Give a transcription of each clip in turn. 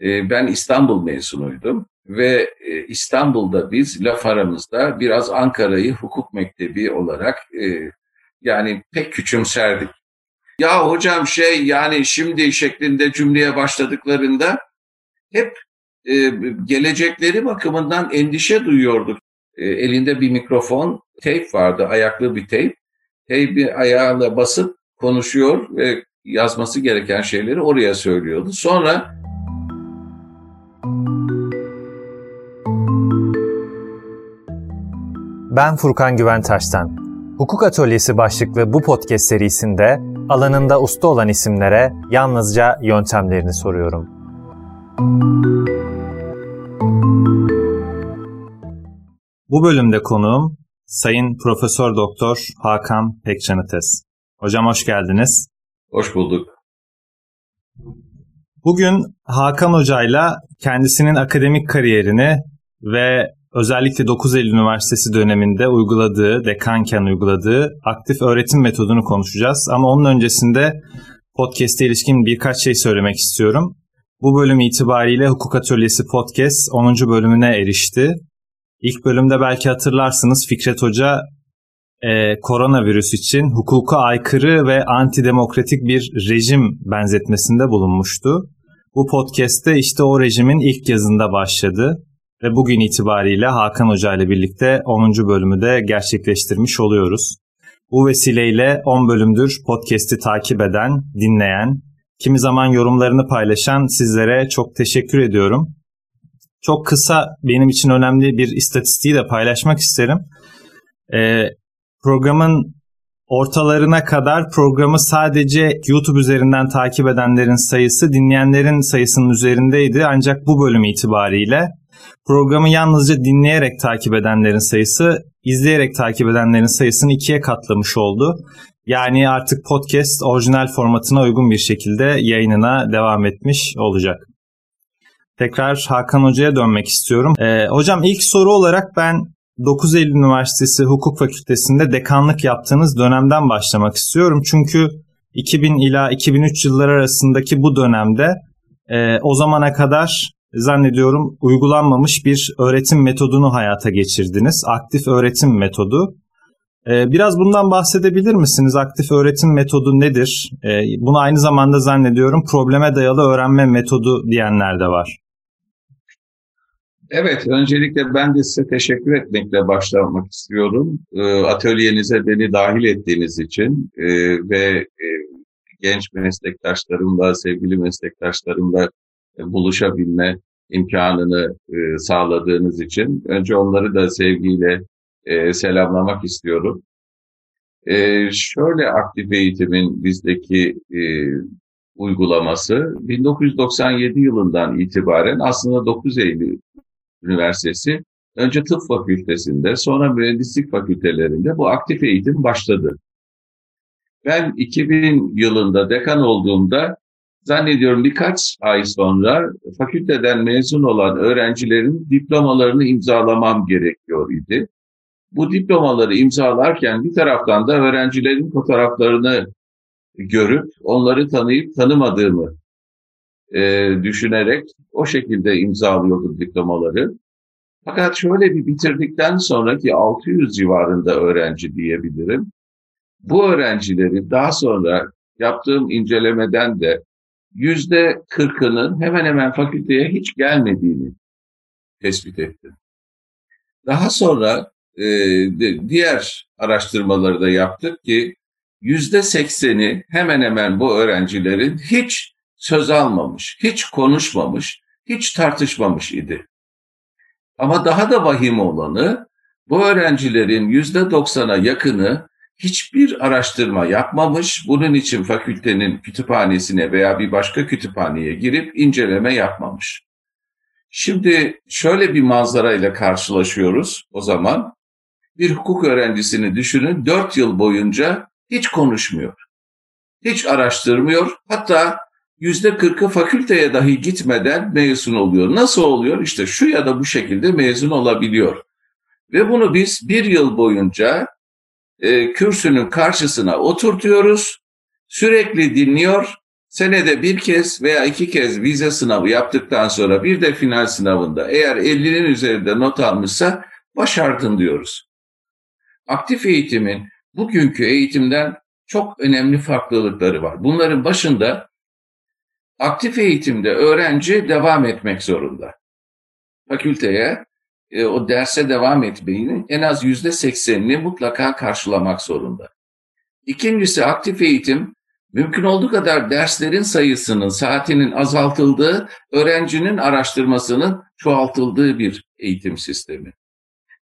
E, ben İstanbul mezunuydum ve e, İstanbul'da biz laf aramızda biraz Ankara'yı hukuk mektebi olarak e, yani pek küçümserdik. Ya hocam şey yani şimdi şeklinde cümleye başladıklarında hep e, gelecekleri bakımından endişe duyuyorduk. Elinde bir mikrofon, teyp vardı, ayaklı bir teyp. Teybi ayağıyla basıp konuşuyor ve yazması gereken şeyleri oraya söylüyordu. Sonra Ben Furkan Güventaş'tan. Hukuk Atölyesi başlıklı bu podcast serisinde alanında usta olan isimlere yalnızca yöntemlerini soruyorum. Bu bölümde konuğum Sayın Profesör Doktor Hakan Pekcanıtes. Hocam hoş geldiniz. Hoş bulduk. Bugün Hakan Hoca'yla kendisinin akademik kariyerini ve özellikle 9 Eylül Üniversitesi döneminde uyguladığı, dekanken uyguladığı aktif öğretim metodunu konuşacağız. Ama onun öncesinde podcast'e ilişkin birkaç şey söylemek istiyorum. Bu bölüm itibariyle Hukuk Atölyesi Podcast 10. bölümüne erişti. İlk bölümde belki hatırlarsınız Fikret Hoca e, koronavirüs için hukuka aykırı ve antidemokratik bir rejim benzetmesinde bulunmuştu. Bu podcast'te işte o rejimin ilk yazında başladı ve bugün itibariyle Hakan Hoca ile birlikte 10. bölümü de gerçekleştirmiş oluyoruz. Bu vesileyle 10 bölümdür podcast'i takip eden, dinleyen, kimi zaman yorumlarını paylaşan sizlere çok teşekkür ediyorum. Çok kısa benim için önemli bir istatistiği de paylaşmak isterim. Ee, programın ortalarına kadar programı sadece YouTube üzerinden takip edenlerin sayısı dinleyenlerin sayısının üzerindeydi. Ancak bu bölüm itibariyle programı yalnızca dinleyerek takip edenlerin sayısı izleyerek takip edenlerin sayısını ikiye katlamış oldu. Yani artık podcast orijinal formatına uygun bir şekilde yayınına devam etmiş olacak. Tekrar Hakan Hoca'ya dönmek istiyorum. Ee, hocam ilk soru olarak ben 9 Eylül Üniversitesi Hukuk Fakültesi'nde dekanlık yaptığınız dönemden başlamak istiyorum. Çünkü 2000 ila 2003 yılları arasındaki bu dönemde e, o zamana kadar zannediyorum uygulanmamış bir öğretim metodunu hayata geçirdiniz. Aktif öğretim metodu. Ee, biraz bundan bahsedebilir misiniz? Aktif öğretim metodu nedir? Ee, bunu aynı zamanda zannediyorum probleme dayalı öğrenme metodu diyenler de var. Evet, öncelikle ben de size teşekkür etmekle başlamak istiyorum. Ee, atölyenize beni dahil ettiğiniz için ve genç meslektaşlarımla, sevgili meslektaşlarımla buluşabilme imkanını sağladığınız için önce onları da sevgiyle e, selamlamak istiyorum. E, şöyle aktif eğitimin bizdeki e, uygulaması 1997 yılından itibaren aslında 9 Eylül Üniversitesi önce tıp fakültesinde sonra mühendislik fakültelerinde bu aktif eğitim başladı. Ben 2000 yılında dekan olduğumda zannediyorum birkaç ay sonra fakülteden mezun olan öğrencilerin diplomalarını imzalamam gerekiyor idi bu diplomaları imzalarken bir taraftan da öğrencilerin fotoğraflarını görüp onları tanıyıp tanımadığımı e, düşünerek o şekilde imzalıyordum diplomaları. Fakat şöyle bir bitirdikten sonraki 600 civarında öğrenci diyebilirim. Bu öğrencileri daha sonra yaptığım incelemeden de yüzde kırkının hemen hemen fakülteye hiç gelmediğini tespit ettim. Daha sonra e, diğer araştırmaları da yaptık ki yüzde sekseni hemen hemen bu öğrencilerin hiç söz almamış, hiç konuşmamış, hiç tartışmamış idi. Ama daha da vahim olanı bu öğrencilerin yüzde doksana yakını hiçbir araştırma yapmamış, bunun için fakültenin kütüphanesine veya bir başka kütüphaneye girip inceleme yapmamış. Şimdi şöyle bir manzarayla karşılaşıyoruz o zaman bir hukuk öğrencisini düşünün dört yıl boyunca hiç konuşmuyor. Hiç araştırmıyor. Hatta yüzde kırkı fakülteye dahi gitmeden mezun oluyor. Nasıl oluyor? İşte şu ya da bu şekilde mezun olabiliyor. Ve bunu biz bir yıl boyunca e, kürsünün karşısına oturtuyoruz. Sürekli dinliyor. senede bir kez veya iki kez vize sınavı yaptıktan sonra bir de final sınavında eğer 50'nin üzerinde not almışsa başardın diyoruz. Aktif eğitimin bugünkü eğitimden çok önemli farklılıkları var. Bunların başında aktif eğitimde öğrenci devam etmek zorunda. Fakülteye e, o derse devam etmeyi en az yüzde seksenini mutlaka karşılamak zorunda. İkincisi aktif eğitim mümkün olduğu kadar derslerin sayısının, saatinin azaltıldığı, öğrencinin araştırmasının çoğaltıldığı bir eğitim sistemi.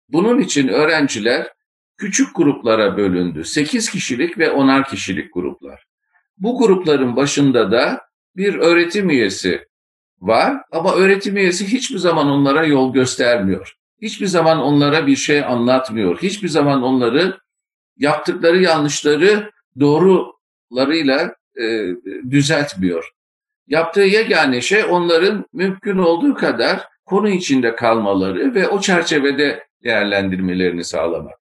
Bunun için öğrenciler küçük gruplara bölündü. 8 kişilik ve 10'ar kişilik gruplar. Bu grupların başında da bir öğretim üyesi var ama öğretim üyesi hiçbir zaman onlara yol göstermiyor. Hiçbir zaman onlara bir şey anlatmıyor. Hiçbir zaman onları yaptıkları yanlışları doğrularıyla e, düzeltmiyor. Yaptığı yegane şey onların mümkün olduğu kadar konu içinde kalmaları ve o çerçevede değerlendirmelerini sağlamak.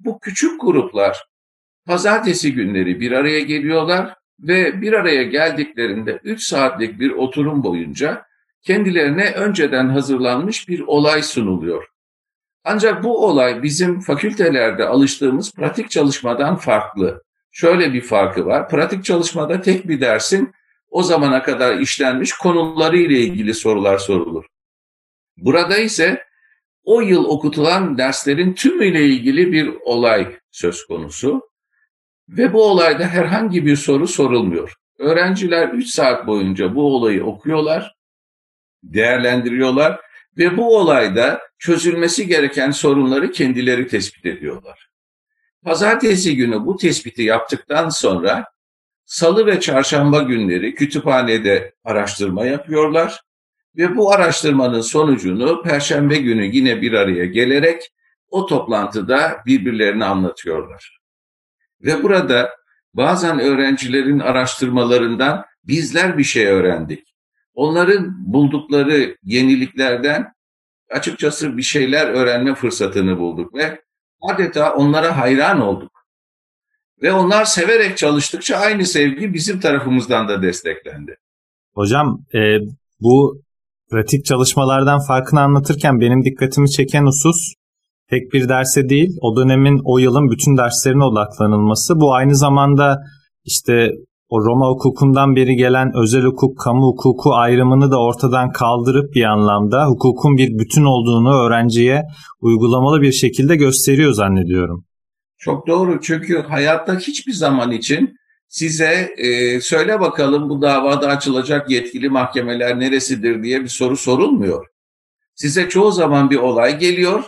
Bu küçük gruplar pazartesi günleri bir araya geliyorlar ve bir araya geldiklerinde 3 saatlik bir oturum boyunca kendilerine önceden hazırlanmış bir olay sunuluyor. Ancak bu olay bizim fakültelerde alıştığımız pratik çalışmadan farklı. Şöyle bir farkı var. Pratik çalışmada tek bir dersin o zamana kadar işlenmiş konuları ile ilgili sorular sorulur. Burada ise o yıl okutulan derslerin tümüyle ilgili bir olay söz konusu ve bu olayda herhangi bir soru sorulmuyor. Öğrenciler 3 saat boyunca bu olayı okuyorlar, değerlendiriyorlar ve bu olayda çözülmesi gereken sorunları kendileri tespit ediyorlar. Pazartesi günü bu tespiti yaptıktan sonra salı ve çarşamba günleri kütüphanede araştırma yapıyorlar ve bu araştırmanın sonucunu perşembe günü yine bir araya gelerek o toplantıda birbirlerini anlatıyorlar. Ve burada bazen öğrencilerin araştırmalarından bizler bir şey öğrendik. Onların buldukları yeniliklerden açıkçası bir şeyler öğrenme fırsatını bulduk ve adeta onlara hayran olduk. Ve onlar severek çalıştıkça aynı sevgi bizim tarafımızdan da desteklendi. Hocam e, bu pratik çalışmalardan farkını anlatırken benim dikkatimi çeken husus tek bir derse değil o dönemin o yılın bütün derslerine odaklanılması. Bu aynı zamanda işte o Roma hukukundan beri gelen özel hukuk, kamu hukuku ayrımını da ortadan kaldırıp bir anlamda hukukun bir bütün olduğunu öğrenciye uygulamalı bir şekilde gösteriyor zannediyorum. Çok doğru çünkü hayatta hiçbir zaman için size e, söyle bakalım bu davada açılacak yetkili mahkemeler neresidir diye bir soru sorulmuyor. Size çoğu zaman bir olay geliyor.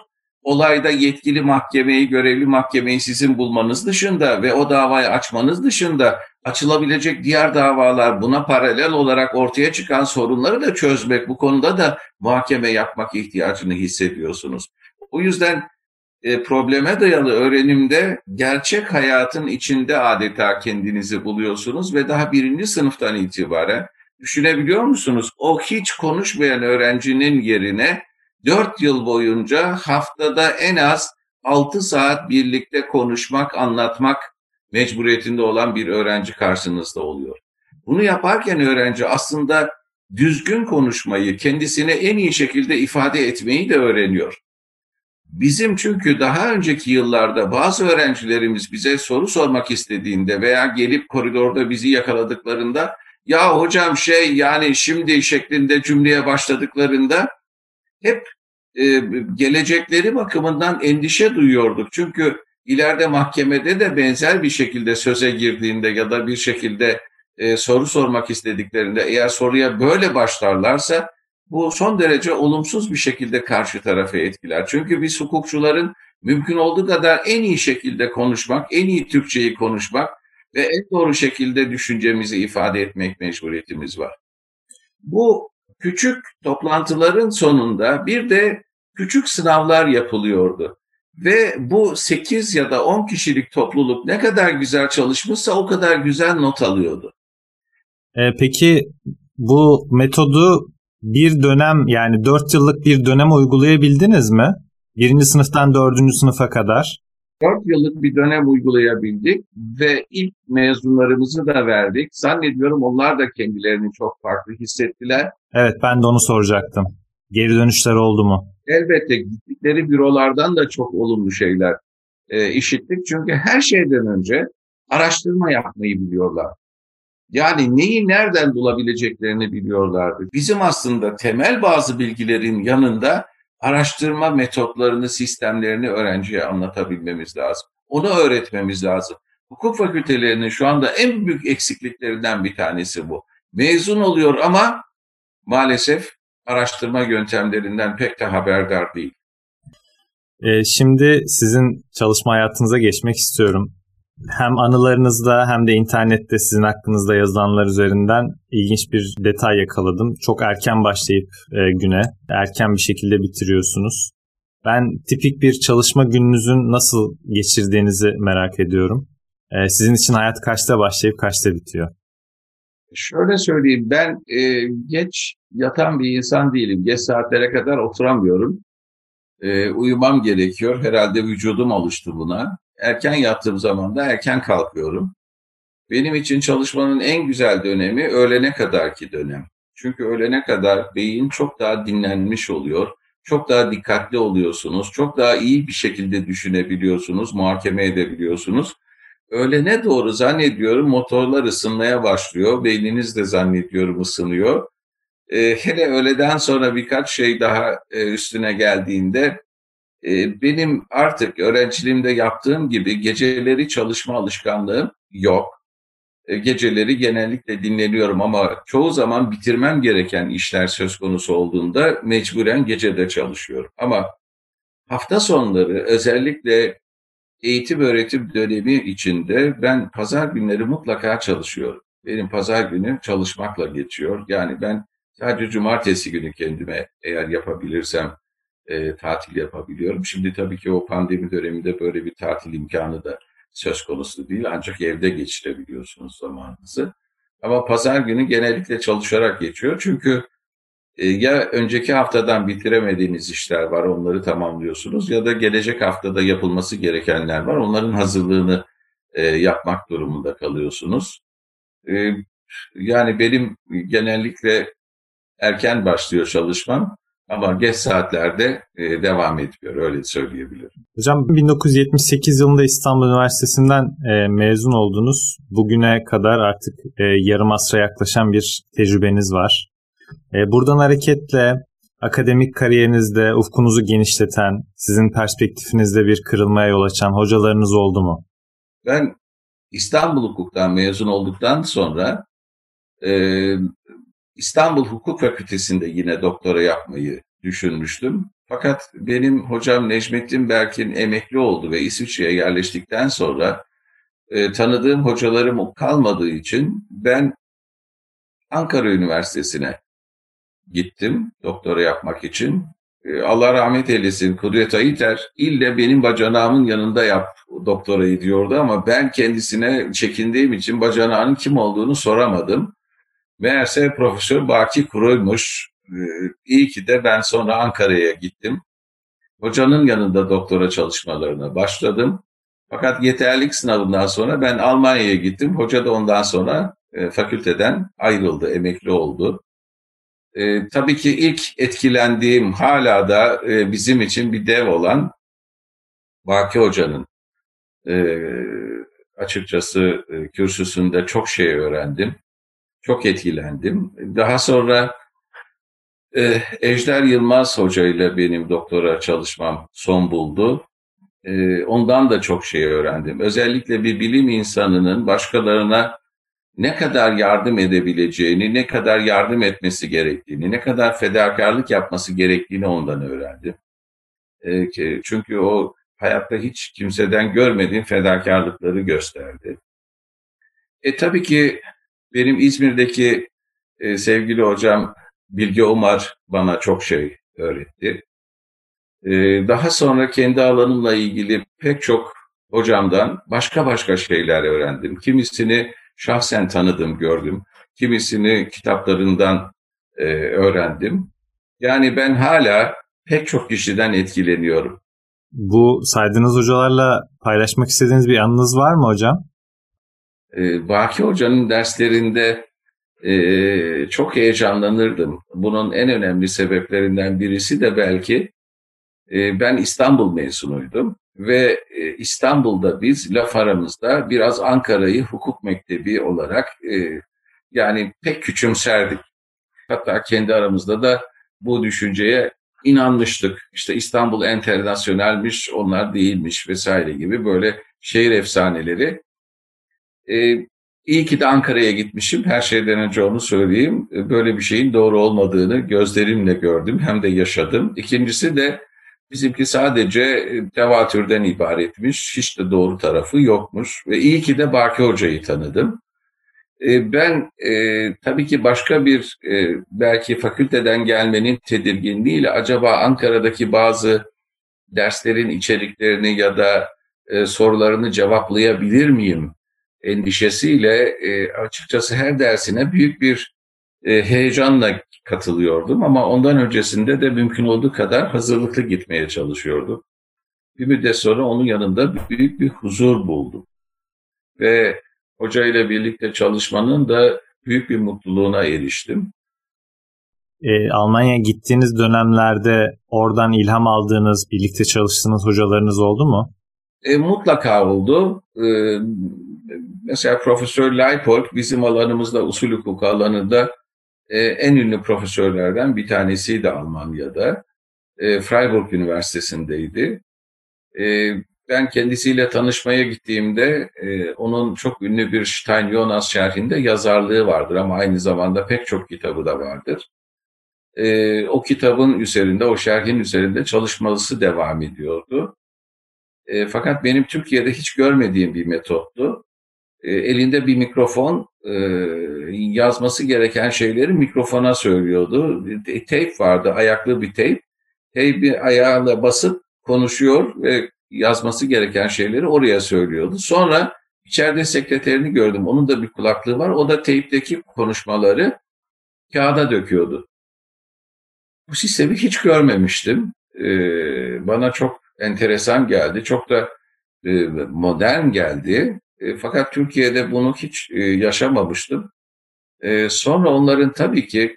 Olayda yetkili mahkemeyi, görevli mahkemeyi sizin bulmanız dışında ve o davayı açmanız dışında açılabilecek diğer davalar buna paralel olarak ortaya çıkan sorunları da çözmek, bu konuda da muhakeme yapmak ihtiyacını hissediyorsunuz. O yüzden e, probleme dayalı öğrenimde gerçek hayatın içinde adeta kendinizi buluyorsunuz ve daha birinci sınıftan itibaren düşünebiliyor musunuz? O hiç konuşmayan öğrencinin yerine dört yıl boyunca haftada en az altı saat birlikte konuşmak, anlatmak mecburiyetinde olan bir öğrenci karşınızda oluyor. Bunu yaparken öğrenci aslında düzgün konuşmayı, kendisine en iyi şekilde ifade etmeyi de öğreniyor. Bizim çünkü daha önceki yıllarda bazı öğrencilerimiz bize soru sormak istediğinde veya gelip koridorda bizi yakaladıklarında ya hocam şey yani şimdi şeklinde cümleye başladıklarında hep e, gelecekleri bakımından endişe duyuyorduk. Çünkü ileride mahkemede de benzer bir şekilde söze girdiğinde ya da bir şekilde e, soru sormak istediklerinde eğer soruya böyle başlarlarsa bu son derece olumsuz bir şekilde karşı tarafı etkiler. Çünkü biz hukukçuların mümkün olduğu kadar en iyi şekilde konuşmak, en iyi Türkçeyi konuşmak ve en doğru şekilde düşüncemizi ifade etmek mecburiyetimiz var. Bu küçük toplantıların sonunda bir de küçük sınavlar yapılıyordu. Ve bu 8 ya da 10 kişilik topluluk ne kadar güzel çalışmışsa o kadar güzel not alıyordu. E, peki bu metodu bir dönem yani 4 yıllık bir dönem uygulayabildiniz mi? Birinci sınıftan dördüncü sınıfa kadar. Dört yıllık bir dönem uygulayabildik ve ilk mezunlarımızı da verdik. Zannediyorum onlar da kendilerini çok farklı hissettiler. Evet ben de onu soracaktım. Geri dönüşler oldu mu? Elbette gittikleri bürolardan da çok olumlu şeyler e, işittik. Çünkü her şeyden önce araştırma yapmayı biliyorlar. Yani neyi nereden bulabileceklerini biliyorlardı. Bizim aslında temel bazı bilgilerin yanında araştırma metotlarını, sistemlerini öğrenciye anlatabilmemiz lazım. Onu öğretmemiz lazım. Hukuk fakültelerinin şu anda en büyük eksikliklerinden bir tanesi bu. Mezun oluyor ama maalesef araştırma yöntemlerinden pek de haberdar değil. Ee, şimdi sizin çalışma hayatınıza geçmek istiyorum hem anılarınızda hem de internette sizin hakkınızda yazılanlar üzerinden ilginç bir detay yakaladım. Çok erken başlayıp e, güne, erken bir şekilde bitiriyorsunuz. Ben tipik bir çalışma gününüzün nasıl geçirdiğinizi merak ediyorum. E, sizin için hayat kaçta başlayıp kaçta bitiyor? Şöyle söyleyeyim, ben e, geç yatan bir insan değilim. Geç saatlere kadar oturamıyorum. E, uyumam gerekiyor. Herhalde vücudum alıştı buna erken yattığım zaman da erken kalkıyorum. Benim için çalışmanın en güzel dönemi öğlene kadarki dönem. Çünkü öğlene kadar beyin çok daha dinlenmiş oluyor. Çok daha dikkatli oluyorsunuz. Çok daha iyi bir şekilde düşünebiliyorsunuz, muhakeme edebiliyorsunuz. Öğlene doğru zannediyorum motorlar ısınmaya başlıyor. Beyniniz de zannediyorum ısınıyor. Ee, hele öğleden sonra birkaç şey daha e, üstüne geldiğinde benim artık öğrenciliğimde yaptığım gibi geceleri çalışma alışkanlığım yok. Ee, geceleri genellikle dinleniyorum ama çoğu zaman bitirmem gereken işler söz konusu olduğunda mecburen gecede çalışıyorum. Ama hafta sonları özellikle eğitim öğretim dönemi içinde ben pazar günleri mutlaka çalışıyorum. Benim pazar günü çalışmakla geçiyor. Yani ben sadece cumartesi günü kendime eğer yapabilirsem e, tatil yapabiliyorum. Şimdi tabii ki o pandemi döneminde böyle bir tatil imkanı da söz konusu değil. Ancak evde geçirebiliyorsunuz zamanınızı. Ama pazar günü genellikle çalışarak geçiyor. Çünkü e, ya önceki haftadan bitiremediğiniz işler var onları tamamlıyorsunuz ya da gelecek haftada yapılması gerekenler var. Onların hazırlığını e, yapmak durumunda kalıyorsunuz. E, yani benim genellikle erken başlıyor çalışmam. Ama geç saatlerde e, devam etmiyor öyle söyleyebilirim. Hocam 1978 yılında İstanbul Üniversitesi'nden e, mezun oldunuz. Bugüne kadar artık e, yarım asra yaklaşan bir tecrübeniz var. Buradan hareketle akademik kariyerinizde ufkunuzu genişleten, sizin perspektifinizde bir kırılmaya yol açan hocalarınız oldu mu? Ben İstanbul Hukuk'tan mezun olduktan sonra e, İstanbul Hukuk Fakültesi'nde yine doktora yapmayı düşünmüştüm. Fakat benim hocam Necmettin Berk'in emekli oldu ve İsviçre'ye yerleştikten sonra e, tanıdığım hocalarım kalmadığı için ben Ankara Üniversitesi'ne gittim doktora yapmak için. E, Allah rahmet eylesin Kudret Ayiter ille benim bacanağımın yanında yap doktorayı diyordu ama ben kendisine çekindiğim için bacanağının kim olduğunu soramadım. Meğerse Profesör Baki Kuru'ymuş. Ee, iyi ki de ben sonra Ankara'ya gittim. Hocanın yanında doktora çalışmalarına başladım. Fakat yeterlik sınavından sonra ben Almanya'ya gittim. Hoca da ondan sonra e, fakülteden ayrıldı, emekli oldu. E, tabii ki ilk etkilendiğim hala da e, bizim için bir dev olan Baki Hoca'nın e, açıkçası e, kürsüsünde çok şey öğrendim. Çok etkilendim. Daha sonra e, Ejder Yılmaz Hoca ile benim doktora çalışmam son buldu. E, ondan da çok şey öğrendim. Özellikle bir bilim insanının başkalarına ne kadar yardım edebileceğini, ne kadar yardım etmesi gerektiğini, ne kadar fedakarlık yapması gerektiğini ondan öğrendim. E, çünkü o hayatta hiç kimseden görmediğim fedakarlıkları gösterdi. E tabii ki benim İzmir'deki e, sevgili hocam Bilge Umar bana çok şey öğretti. E, daha sonra kendi alanımla ilgili pek çok hocamdan başka başka şeyler öğrendim. Kimisini şahsen tanıdım, gördüm. Kimisini kitaplarından e, öğrendim. Yani ben hala pek çok kişiden etkileniyorum. Bu saydığınız hocalarla paylaşmak istediğiniz bir anınız var mı hocam? Baki Hoca'nın derslerinde e, çok heyecanlanırdım. Bunun en önemli sebeplerinden birisi de belki e, ben İstanbul mezunuydum ve e, İstanbul'da biz laf aramızda biraz Ankara'yı hukuk mektebi olarak e, yani pek küçümserdik. Hatta kendi aramızda da bu düşünceye inanmıştık. İşte İstanbul enternasyonelmiş, onlar değilmiş vesaire gibi böyle şehir efsaneleri. Ee, iyi ki de Ankara'ya gitmişim. Her şeyden önce onu söyleyeyim. Böyle bir şeyin doğru olmadığını gözlerimle gördüm hem de yaşadım. İkincisi de bizimki sadece tevatürden ibaretmiş. Hiç de doğru tarafı yokmuş. Ve iyi ki de Baki Hoca'yı tanıdım. E, ben e, tabii ki başka bir e, belki fakülteden gelmenin tedirginliğiyle acaba Ankara'daki bazı derslerin içeriklerini ya da e, sorularını cevaplayabilir miyim endişesiyle e, açıkçası her dersine büyük bir e, heyecanla katılıyordum ama ondan öncesinde de mümkün olduğu kadar hazırlıklı gitmeye çalışıyordum. Bir müddet sonra onun yanında büyük bir huzur buldum. Ve hoca ile birlikte çalışmanın da büyük bir mutluluğuna eriştim. E, Almanya'ya gittiğiniz dönemlerde oradan ilham aldığınız, birlikte çalıştığınız hocalarınız oldu mu? E, mutlaka oldu. E, mesela Profesör Leipold bizim alanımızda, usul hukuku alanında e, en ünlü profesörlerden bir tanesiydi Almanya'da. E, Freiburg Üniversitesi'ndeydi. E, ben kendisiyle tanışmaya gittiğimde e, onun çok ünlü bir Stein Jonas şerhinde yazarlığı vardır ama aynı zamanda pek çok kitabı da vardır. E, o kitabın üzerinde, o şerhin üzerinde çalışması devam ediyordu. E, fakat benim Türkiye'de hiç görmediğim bir metottu. E, elinde bir mikrofon, e, yazması gereken şeyleri mikrofona söylüyordu. E, tape vardı, ayaklı bir tape. Tape'i ayağıyla basıp konuşuyor ve yazması gereken şeyleri oraya söylüyordu. Sonra içeride sekreterini gördüm. Onun da bir kulaklığı var. O da teypteki konuşmaları kağıda döküyordu. Bu sistemi hiç görmemiştim. Ee, bana çok enteresan geldi. Çok da e, modern geldi. E, fakat Türkiye'de bunu hiç e, yaşamamıştım. E, sonra onların tabii ki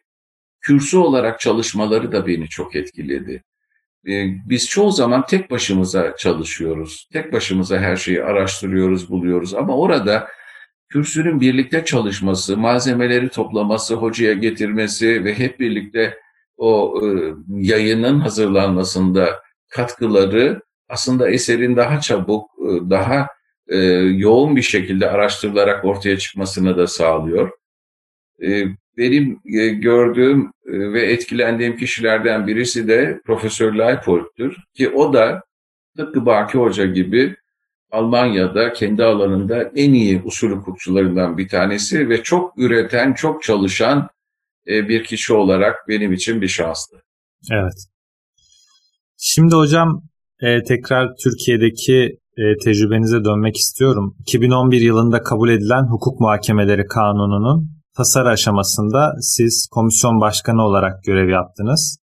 kürsü olarak çalışmaları da beni çok etkiledi. Ee, biz çoğu zaman tek başımıza çalışıyoruz. Tek başımıza her şeyi araştırıyoruz, buluyoruz. Ama orada kürsünün birlikte çalışması, malzemeleri toplaması, hocaya getirmesi ve hep birlikte o e, yayının hazırlanmasında katkıları aslında eserin daha çabuk, e, daha e, yoğun bir şekilde araştırılarak ortaya çıkmasını da sağlıyor. Benim gördüğüm ve etkilendiğim kişilerden birisi de Profesör Leipold'tür ki o da tıpkı Baki Hoca gibi Almanya'da kendi alanında en iyi usul hukukçularından bir tanesi ve çok üreten, çok çalışan bir kişi olarak benim için bir şanstı. Evet. Şimdi hocam e, tekrar Türkiye'deki e, tecrübenize dönmek istiyorum. 2011 yılında kabul edilen hukuk muhakemeleri kanununun tasarı aşamasında siz komisyon başkanı olarak görev yaptınız.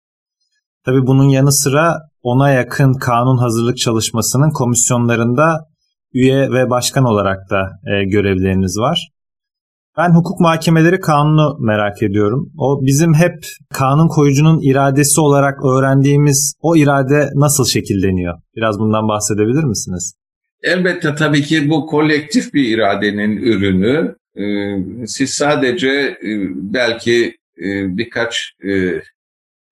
Tabi bunun yanı sıra ona yakın kanun hazırlık çalışmasının komisyonlarında üye ve başkan olarak da e, görevleriniz var. Ben hukuk mahkemeleri kanunu merak ediyorum. O bizim hep kanun koyucunun iradesi olarak öğrendiğimiz o irade nasıl şekilleniyor? Biraz bundan bahsedebilir misiniz? Elbette tabii ki bu kolektif bir iradenin ürünü. Ee, siz sadece e, belki e, birkaç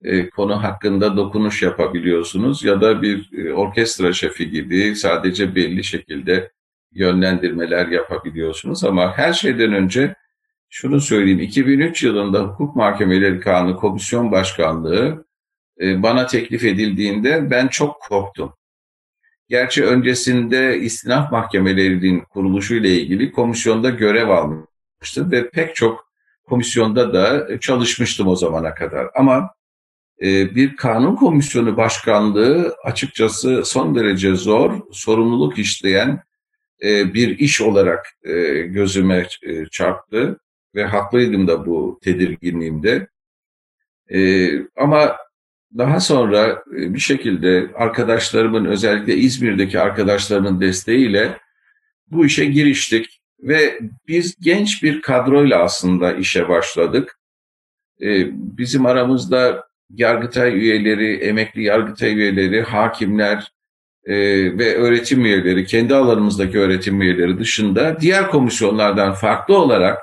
e, konu hakkında dokunuş yapabiliyorsunuz ya da bir orkestra şefi gibi sadece belli şekilde yönlendirmeler yapabiliyorsunuz ama her şeyden önce şunu söyleyeyim 2003 yılında Hukuk Mahkemeleri Kanunu Komisyon Başkanlığı bana teklif edildiğinde ben çok korktum. Gerçi öncesinde istinaf mahkemelerinin kuruluşu ile ilgili komisyonda görev almıştım ve pek çok komisyonda da çalışmıştım o zamana kadar. Ama e, bir kanun komisyonu başkanlığı açıkçası son derece zor, sorumluluk işleyen e, bir iş olarak e, gözüme çarptı ve haklıydım da bu tedirginliğimde. Ama daha sonra e, bir şekilde arkadaşlarımın özellikle İzmir'deki arkadaşlarımın desteğiyle bu işe giriştik ve biz genç bir kadroyla aslında işe başladık. E, bizim aramızda Yargıtay üyeleri, emekli Yargıtay üyeleri, hakimler e, ve öğretim üyeleri, kendi alanımızdaki öğretim üyeleri dışında diğer komisyonlardan farklı olarak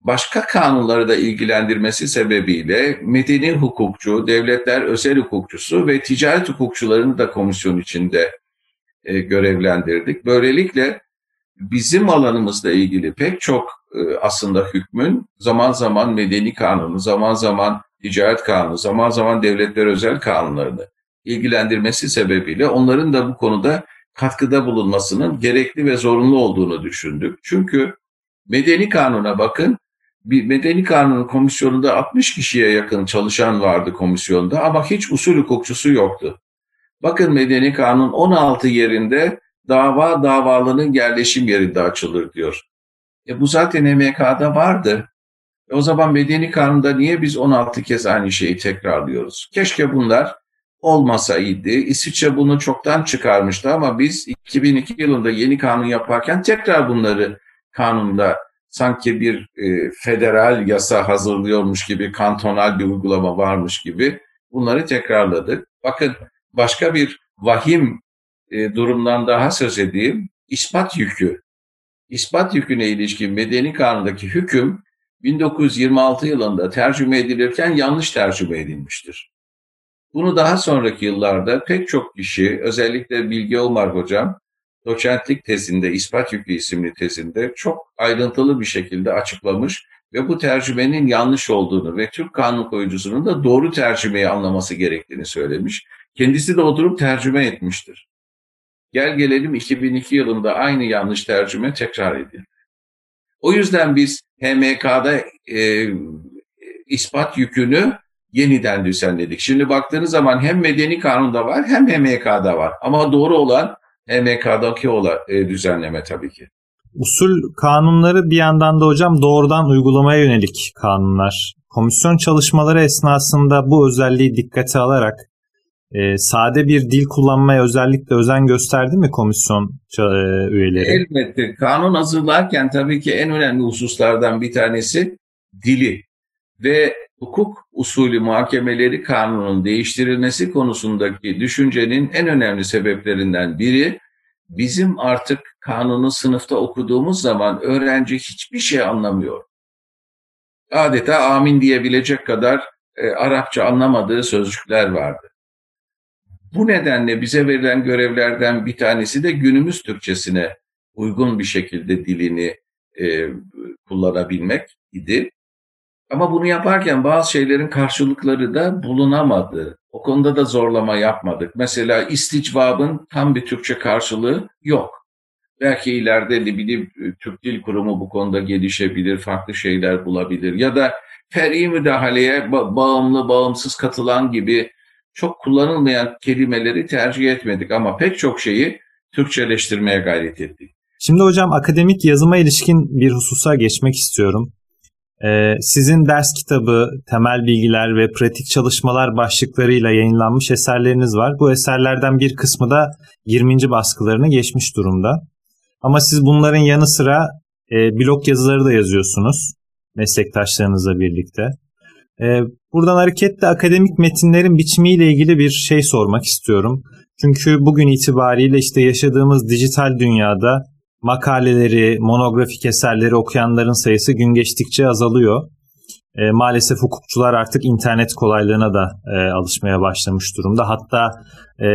başka kanunları da ilgilendirmesi sebebiyle medeni hukukçu, devletler özel hukukçusu ve ticaret hukukçularını da komisyon içinde e, görevlendirdik. Böylelikle bizim alanımızla ilgili pek çok e, aslında hükmün zaman zaman medeni kanunu, zaman zaman ticaret kanunu, zaman zaman devletler özel kanunlarını ilgilendirmesi sebebiyle onların da bu konuda katkıda bulunmasının gerekli ve zorunlu olduğunu düşündük. Çünkü medeni kanuna bakın bir medeni kanun komisyonunda 60 kişiye yakın çalışan vardı komisyonda ama hiç usul hukukçusu yoktu. Bakın medeni kanun 16 yerinde dava davalının yerleşim yerinde açılır diyor. E bu zaten MK'da vardı. E o zaman medeni kanunda niye biz 16 kez aynı şeyi tekrarlıyoruz? Keşke bunlar olmasaydı. İsviçre bunu çoktan çıkarmıştı ama biz 2002 yılında yeni kanun yaparken tekrar bunları kanunda sanki bir e, federal yasa hazırlıyormuş gibi, kantonal bir uygulama varmış gibi bunları tekrarladık. Bakın başka bir vahim e, durumdan daha söz edeyim. İspat yükü. İspat yüküne ilişkin medeni kanundaki hüküm 1926 yılında tercüme edilirken yanlış tercüme edilmiştir. Bunu daha sonraki yıllarda pek çok kişi, özellikle Bilge Olmar hocam, doçentlik tezinde, ispat yükü isimli tezinde çok ayrıntılı bir şekilde açıklamış ve bu tercümenin yanlış olduğunu ve Türk kanun koyucusunun da doğru tercümeyi anlaması gerektiğini söylemiş. Kendisi de oturup tercüme etmiştir. Gel gelelim 2002 yılında aynı yanlış tercüme tekrar edildi. O yüzden biz HMK'da e, ispat yükünü yeniden düzenledik. Şimdi baktığınız zaman hem medeni kanunda var hem HMK'da var. Ama doğru olan HMK'daki olan e, düzenleme tabii ki. Usul kanunları bir yandan da hocam doğrudan uygulamaya yönelik kanunlar. Komisyon çalışmaları esnasında bu özelliği dikkate alarak e, sade bir dil kullanmaya özellikle özen gösterdi mi komisyon e, üyeleri? Elbette. Kanun hazırlarken tabii ki en önemli hususlardan bir tanesi dili ve hukuk usulü muhakemeleri kanunun değiştirilmesi konusundaki düşüncenin en önemli sebeplerinden biri bizim artık kanunu sınıfta okuduğumuz zaman öğrenci hiçbir şey anlamıyor. Adeta amin diyebilecek kadar e, Arapça anlamadığı sözcükler vardı. Bu nedenle bize verilen görevlerden bir tanesi de günümüz Türkçesine uygun bir şekilde dilini e, kullanabilmek idi. Ama bunu yaparken bazı şeylerin karşılıkları da bulunamadı. O konuda da zorlama yapmadık. Mesela isticvabın tam bir Türkçe karşılığı yok. Belki ileride de bir Türk Dil Kurumu bu konuda gelişebilir, farklı şeyler bulabilir. Ya da fer'i müdahaleye bağımlı, bağımsız katılan gibi çok kullanılmayan kelimeleri tercih etmedik ama pek çok şeyi Türkçeleştirmeye gayret ettik. Şimdi hocam akademik yazıma ilişkin bir hususa geçmek istiyorum. Ee, sizin ders kitabı, temel bilgiler ve pratik çalışmalar başlıklarıyla yayınlanmış eserleriniz var. Bu eserlerden bir kısmı da 20. baskılarını geçmiş durumda. Ama siz bunların yanı sıra e, blog yazıları da yazıyorsunuz meslektaşlarınızla birlikte. E, buradan hareketle akademik metinlerin biçimiyle ilgili bir şey sormak istiyorum. Çünkü bugün itibariyle işte yaşadığımız dijital dünyada makaleleri, monografik eserleri okuyanların sayısı gün geçtikçe azalıyor. E, maalesef hukukçular artık internet kolaylığına da e, alışmaya başlamış durumda. Hatta e,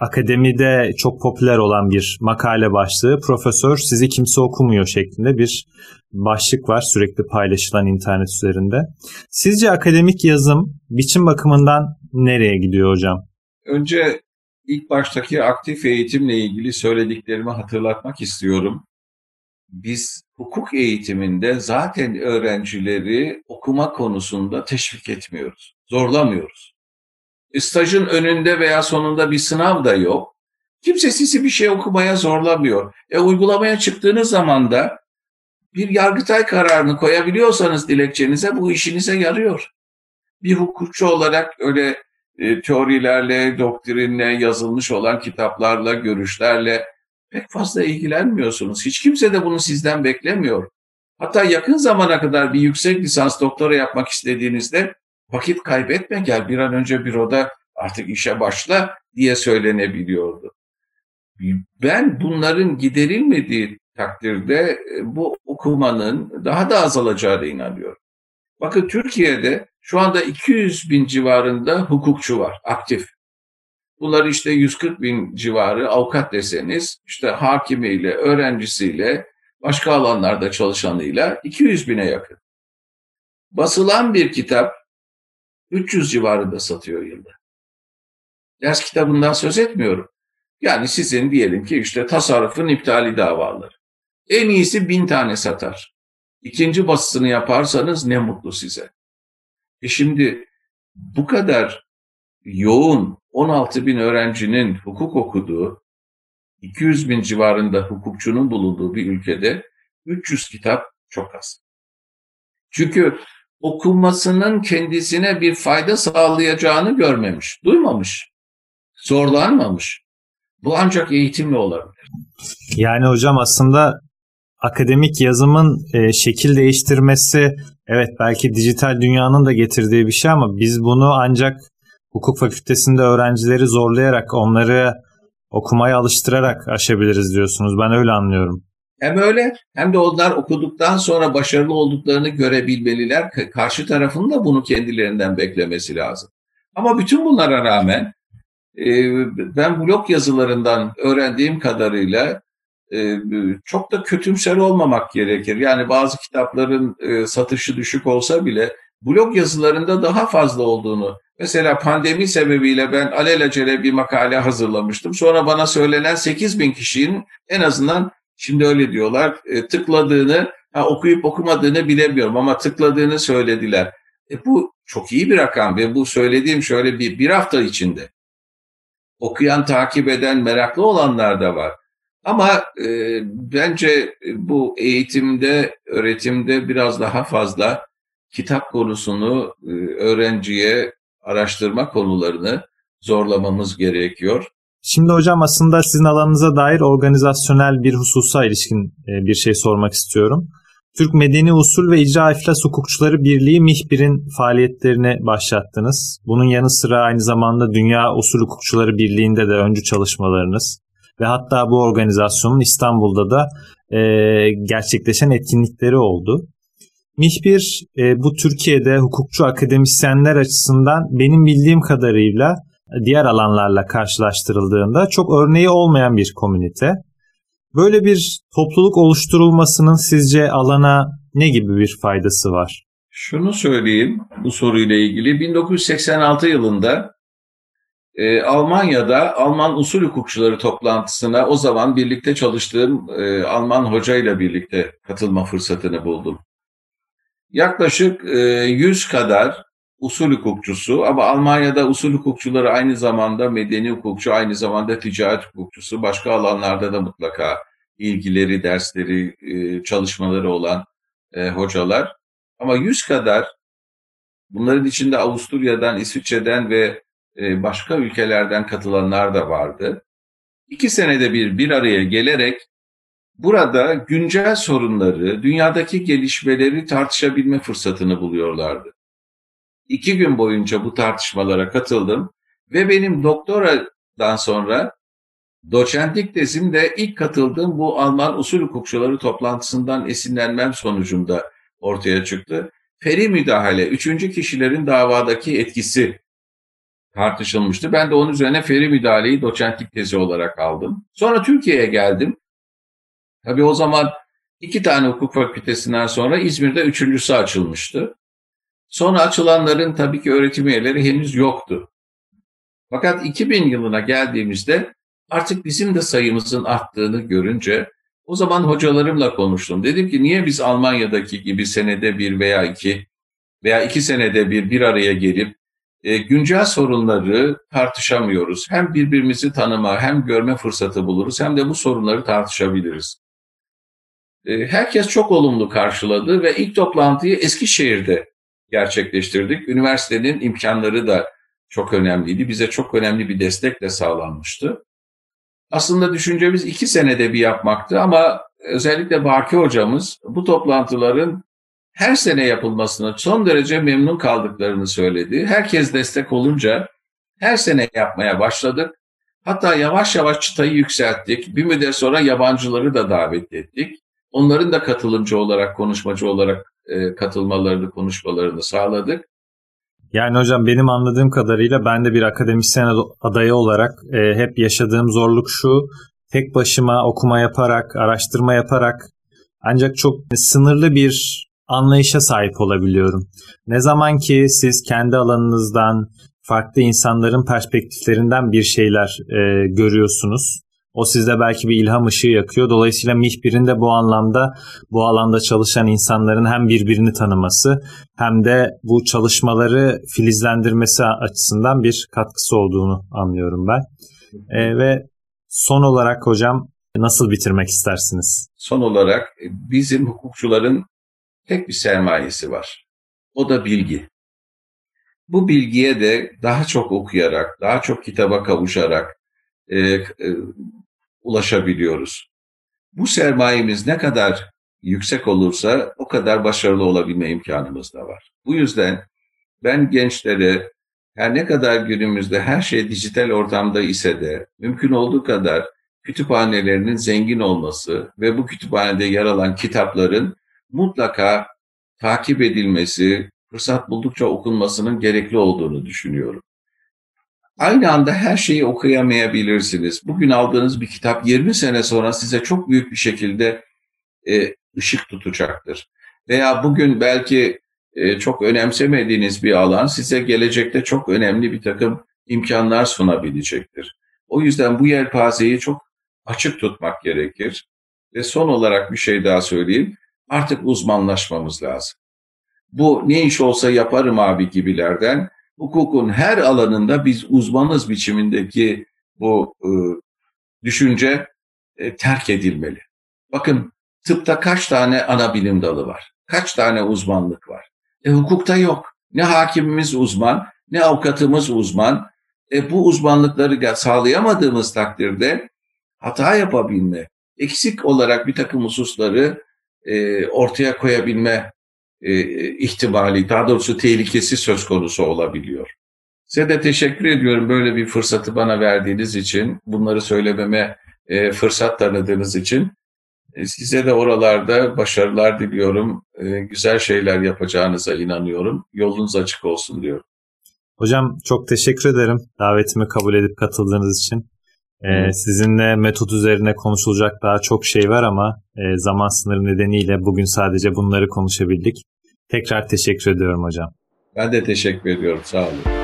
akademide çok popüler olan bir makale başlığı profesör sizi kimse okumuyor şeklinde bir başlık var sürekli paylaşılan internet üzerinde. Sizce akademik yazım biçim bakımından nereye gidiyor hocam? Önce ilk baştaki aktif eğitimle ilgili söylediklerimi hatırlatmak istiyorum. Biz hukuk eğitiminde zaten öğrencileri okuma konusunda teşvik etmiyoruz, zorlamıyoruz. E, stajın önünde veya sonunda bir sınav da yok. Kimse sizi bir şey okumaya zorlamıyor. E uygulamaya çıktığınız zaman da bir yargıtay kararını koyabiliyorsanız dilekçenize bu işinize yarıyor. Bir hukukçu olarak öyle e, teorilerle, doktrinle, yazılmış olan kitaplarla, görüşlerle pek fazla ilgilenmiyorsunuz. Hiç kimse de bunu sizden beklemiyor. Hatta yakın zamana kadar bir yüksek lisans doktora yapmak istediğinizde vakit kaybetme gel bir an önce büroda artık işe başla diye söylenebiliyordu. Ben bunların giderilmediği takdirde e, bu okumanın daha da azalacağına inanıyorum. Bakın Türkiye'de şu anda 200 bin civarında hukukçu var aktif. Bunlar işte 140 bin civarı avukat deseniz işte hakimiyle, öğrencisiyle, başka alanlarda çalışanıyla 200 bine yakın. Basılan bir kitap 300 civarında satıyor yılda. Ders kitabından söz etmiyorum. Yani sizin diyelim ki işte tasarrufun iptali davaları. En iyisi bin tane satar. İkinci basısını yaparsanız ne mutlu size. E şimdi bu kadar yoğun 16 bin öğrencinin hukuk okuduğu, 200 bin civarında hukukçunun bulunduğu bir ülkede 300 kitap çok az. Çünkü okunmasının kendisine bir fayda sağlayacağını görmemiş, duymamış, zorlanmamış. Bu ancak eğitimle olabilir. Yani hocam aslında akademik yazımın e, şekil değiştirmesi evet belki dijital dünyanın da getirdiği bir şey ama biz bunu ancak hukuk fakültesinde öğrencileri zorlayarak onları okumaya alıştırarak aşabiliriz diyorsunuz. Ben öyle anlıyorum. Hem öyle hem de onlar okuduktan sonra başarılı olduklarını görebilmeliler. Karşı tarafın da bunu kendilerinden beklemesi lazım. Ama bütün bunlara rağmen e, ben blog yazılarından öğrendiğim kadarıyla çok da kötümser olmamak gerekir. Yani bazı kitapların e, satışı düşük olsa bile blog yazılarında daha fazla olduğunu. Mesela pandemi sebebiyle ben alelacele bir makale hazırlamıştım. Sonra bana söylenen 8 bin kişinin en azından şimdi öyle diyorlar e, tıkladığını, ha, okuyup okumadığını bilemiyorum ama tıkladığını söylediler. E, bu çok iyi bir rakam ve bu söylediğim şöyle bir, bir hafta içinde. Okuyan, takip eden, meraklı olanlar da var. Ama e, bence bu eğitimde, öğretimde biraz daha fazla kitap konusunu e, öğrenciye araştırma konularını zorlamamız gerekiyor. Şimdi hocam aslında sizin alanınıza dair organizasyonel bir hususa ilişkin e, bir şey sormak istiyorum. Türk Medeni Usul ve İcra İflas Hukukçuları Birliği MİHBİR'in faaliyetlerini başlattınız. Bunun yanı sıra aynı zamanda Dünya Usul Hukukçuları Birliği'nde de öncü çalışmalarınız ve hatta bu organizasyonun İstanbul'da da e, gerçekleşen etkinlikleri oldu. MİHBİR e, bu Türkiye'de hukukçu akademisyenler açısından benim bildiğim kadarıyla diğer alanlarla karşılaştırıldığında çok örneği olmayan bir komünite. Böyle bir topluluk oluşturulmasının sizce alana ne gibi bir faydası var? Şunu söyleyeyim bu soruyla ilgili. 1986 yılında e, Almanya'da Alman usul hukukçuları toplantısına o zaman birlikte çalıştığım e, Alman hocayla birlikte katılma fırsatını buldum. Yaklaşık e, 100 kadar usul hukukçusu ama Almanya'da usul hukukçuları aynı zamanda medeni hukukçu, aynı zamanda ticaret hukukçusu, başka alanlarda da mutlaka ilgileri, dersleri, e, çalışmaları olan e, hocalar. Ama 100 kadar bunların içinde Avusturya'dan, İsviçre'den ve başka ülkelerden katılanlar da vardı. İki senede bir bir araya gelerek burada güncel sorunları, dünyadaki gelişmeleri tartışabilme fırsatını buluyorlardı. İki gün boyunca bu tartışmalara katıldım ve benim doktoradan sonra doçentlik tezimde ilk katıldığım bu Alman usul hukukçuları toplantısından esinlenmem sonucunda ortaya çıktı. Feri müdahale, üçüncü kişilerin davadaki etkisi tartışılmıştı. Ben de onun üzerine feri müdahaleyi doçentlik tezi olarak aldım. Sonra Türkiye'ye geldim. Tabii o zaman iki tane hukuk fakültesinden sonra İzmir'de üçüncüsü açılmıştı. Sonra açılanların tabii ki öğretim üyeleri henüz yoktu. Fakat 2000 yılına geldiğimizde artık bizim de sayımızın arttığını görünce o zaman hocalarımla konuştum. Dedim ki niye biz Almanya'daki gibi senede bir veya iki veya iki senede bir bir araya gelip e, güncel sorunları tartışamıyoruz. Hem birbirimizi tanıma hem görme fırsatı buluruz hem de bu sorunları tartışabiliriz. E, herkes çok olumlu karşıladı ve ilk toplantıyı Eskişehir'de gerçekleştirdik. Üniversitenin imkanları da çok önemliydi. Bize çok önemli bir destek de sağlanmıştı. Aslında düşüncemiz iki senede bir yapmaktı ama özellikle Baki hocamız bu toplantıların her sene yapılmasına son derece memnun kaldıklarını söyledi. Herkes destek olunca her sene yapmaya başladık. Hatta yavaş yavaş çıtayı yükselttik. Bir müddet sonra yabancıları da davet ettik. Onların da katılımcı olarak, konuşmacı olarak e, katılmalarını, konuşmalarını sağladık. Yani hocam benim anladığım kadarıyla ben de bir akademisyen adayı olarak e, hep yaşadığım zorluk şu. Tek başıma okuma yaparak, araştırma yaparak ancak çok sınırlı bir anlayışa sahip olabiliyorum. Ne zaman ki siz kendi alanınızdan, farklı insanların perspektiflerinden bir şeyler e, görüyorsunuz. O sizde belki bir ilham ışığı yakıyor. Dolayısıyla Mihbir'in de bu anlamda bu alanda çalışan insanların hem birbirini tanıması hem de bu çalışmaları filizlendirmesi açısından bir katkısı olduğunu anlıyorum ben. E, ve son olarak hocam nasıl bitirmek istersiniz? Son olarak e, bizim hukukçuların tek bir sermayesi var. O da bilgi. Bu bilgiye de daha çok okuyarak, daha çok kitaba kavuşarak e, e, ulaşabiliyoruz. Bu sermayemiz ne kadar yüksek olursa o kadar başarılı olabilme imkanımız da var. Bu yüzden ben gençlere her ne kadar günümüzde her şey dijital ortamda ise de mümkün olduğu kadar kütüphanelerinin zengin olması ve bu kütüphanede yer alan kitapların mutlaka takip edilmesi, fırsat buldukça okunmasının gerekli olduğunu düşünüyorum. Aynı anda her şeyi okuyamayabilirsiniz. Bugün aldığınız bir kitap 20 sene sonra size çok büyük bir şekilde e, ışık tutacaktır. Veya bugün belki e, çok önemsemediğiniz bir alan size gelecekte çok önemli bir takım imkanlar sunabilecektir. O yüzden bu yelpazeyi çok açık tutmak gerekir. Ve son olarak bir şey daha söyleyeyim. Artık uzmanlaşmamız lazım. Bu ne iş olsa yaparım abi gibilerden hukukun her alanında biz uzmanız biçimindeki bu e, düşünce e, terk edilmeli. Bakın tıpta kaç tane ana bilim dalı var? Kaç tane uzmanlık var? E, hukukta yok. Ne hakimimiz uzman, ne avukatımız uzman. E, bu uzmanlıkları sağlayamadığımız takdirde hata yapabilme, eksik olarak bir takım hususları e, ortaya koyabilme e, ihtimali, daha doğrusu tehlikesi söz konusu olabiliyor. Size de teşekkür ediyorum böyle bir fırsatı bana verdiğiniz için, bunları söylememe e, fırsat tanıdığınız için. E, size de oralarda başarılar diliyorum, e, güzel şeyler yapacağınıza inanıyorum. Yolunuz açık olsun diyorum. Hocam çok teşekkür ederim davetimi kabul edip katıldığınız için. Ee, sizinle metot üzerine konuşulacak daha çok şey var ama e, zaman sınırı nedeniyle bugün sadece bunları konuşabildik. Tekrar teşekkür ediyorum hocam. Ben de teşekkür ediyorum. Sağ olun.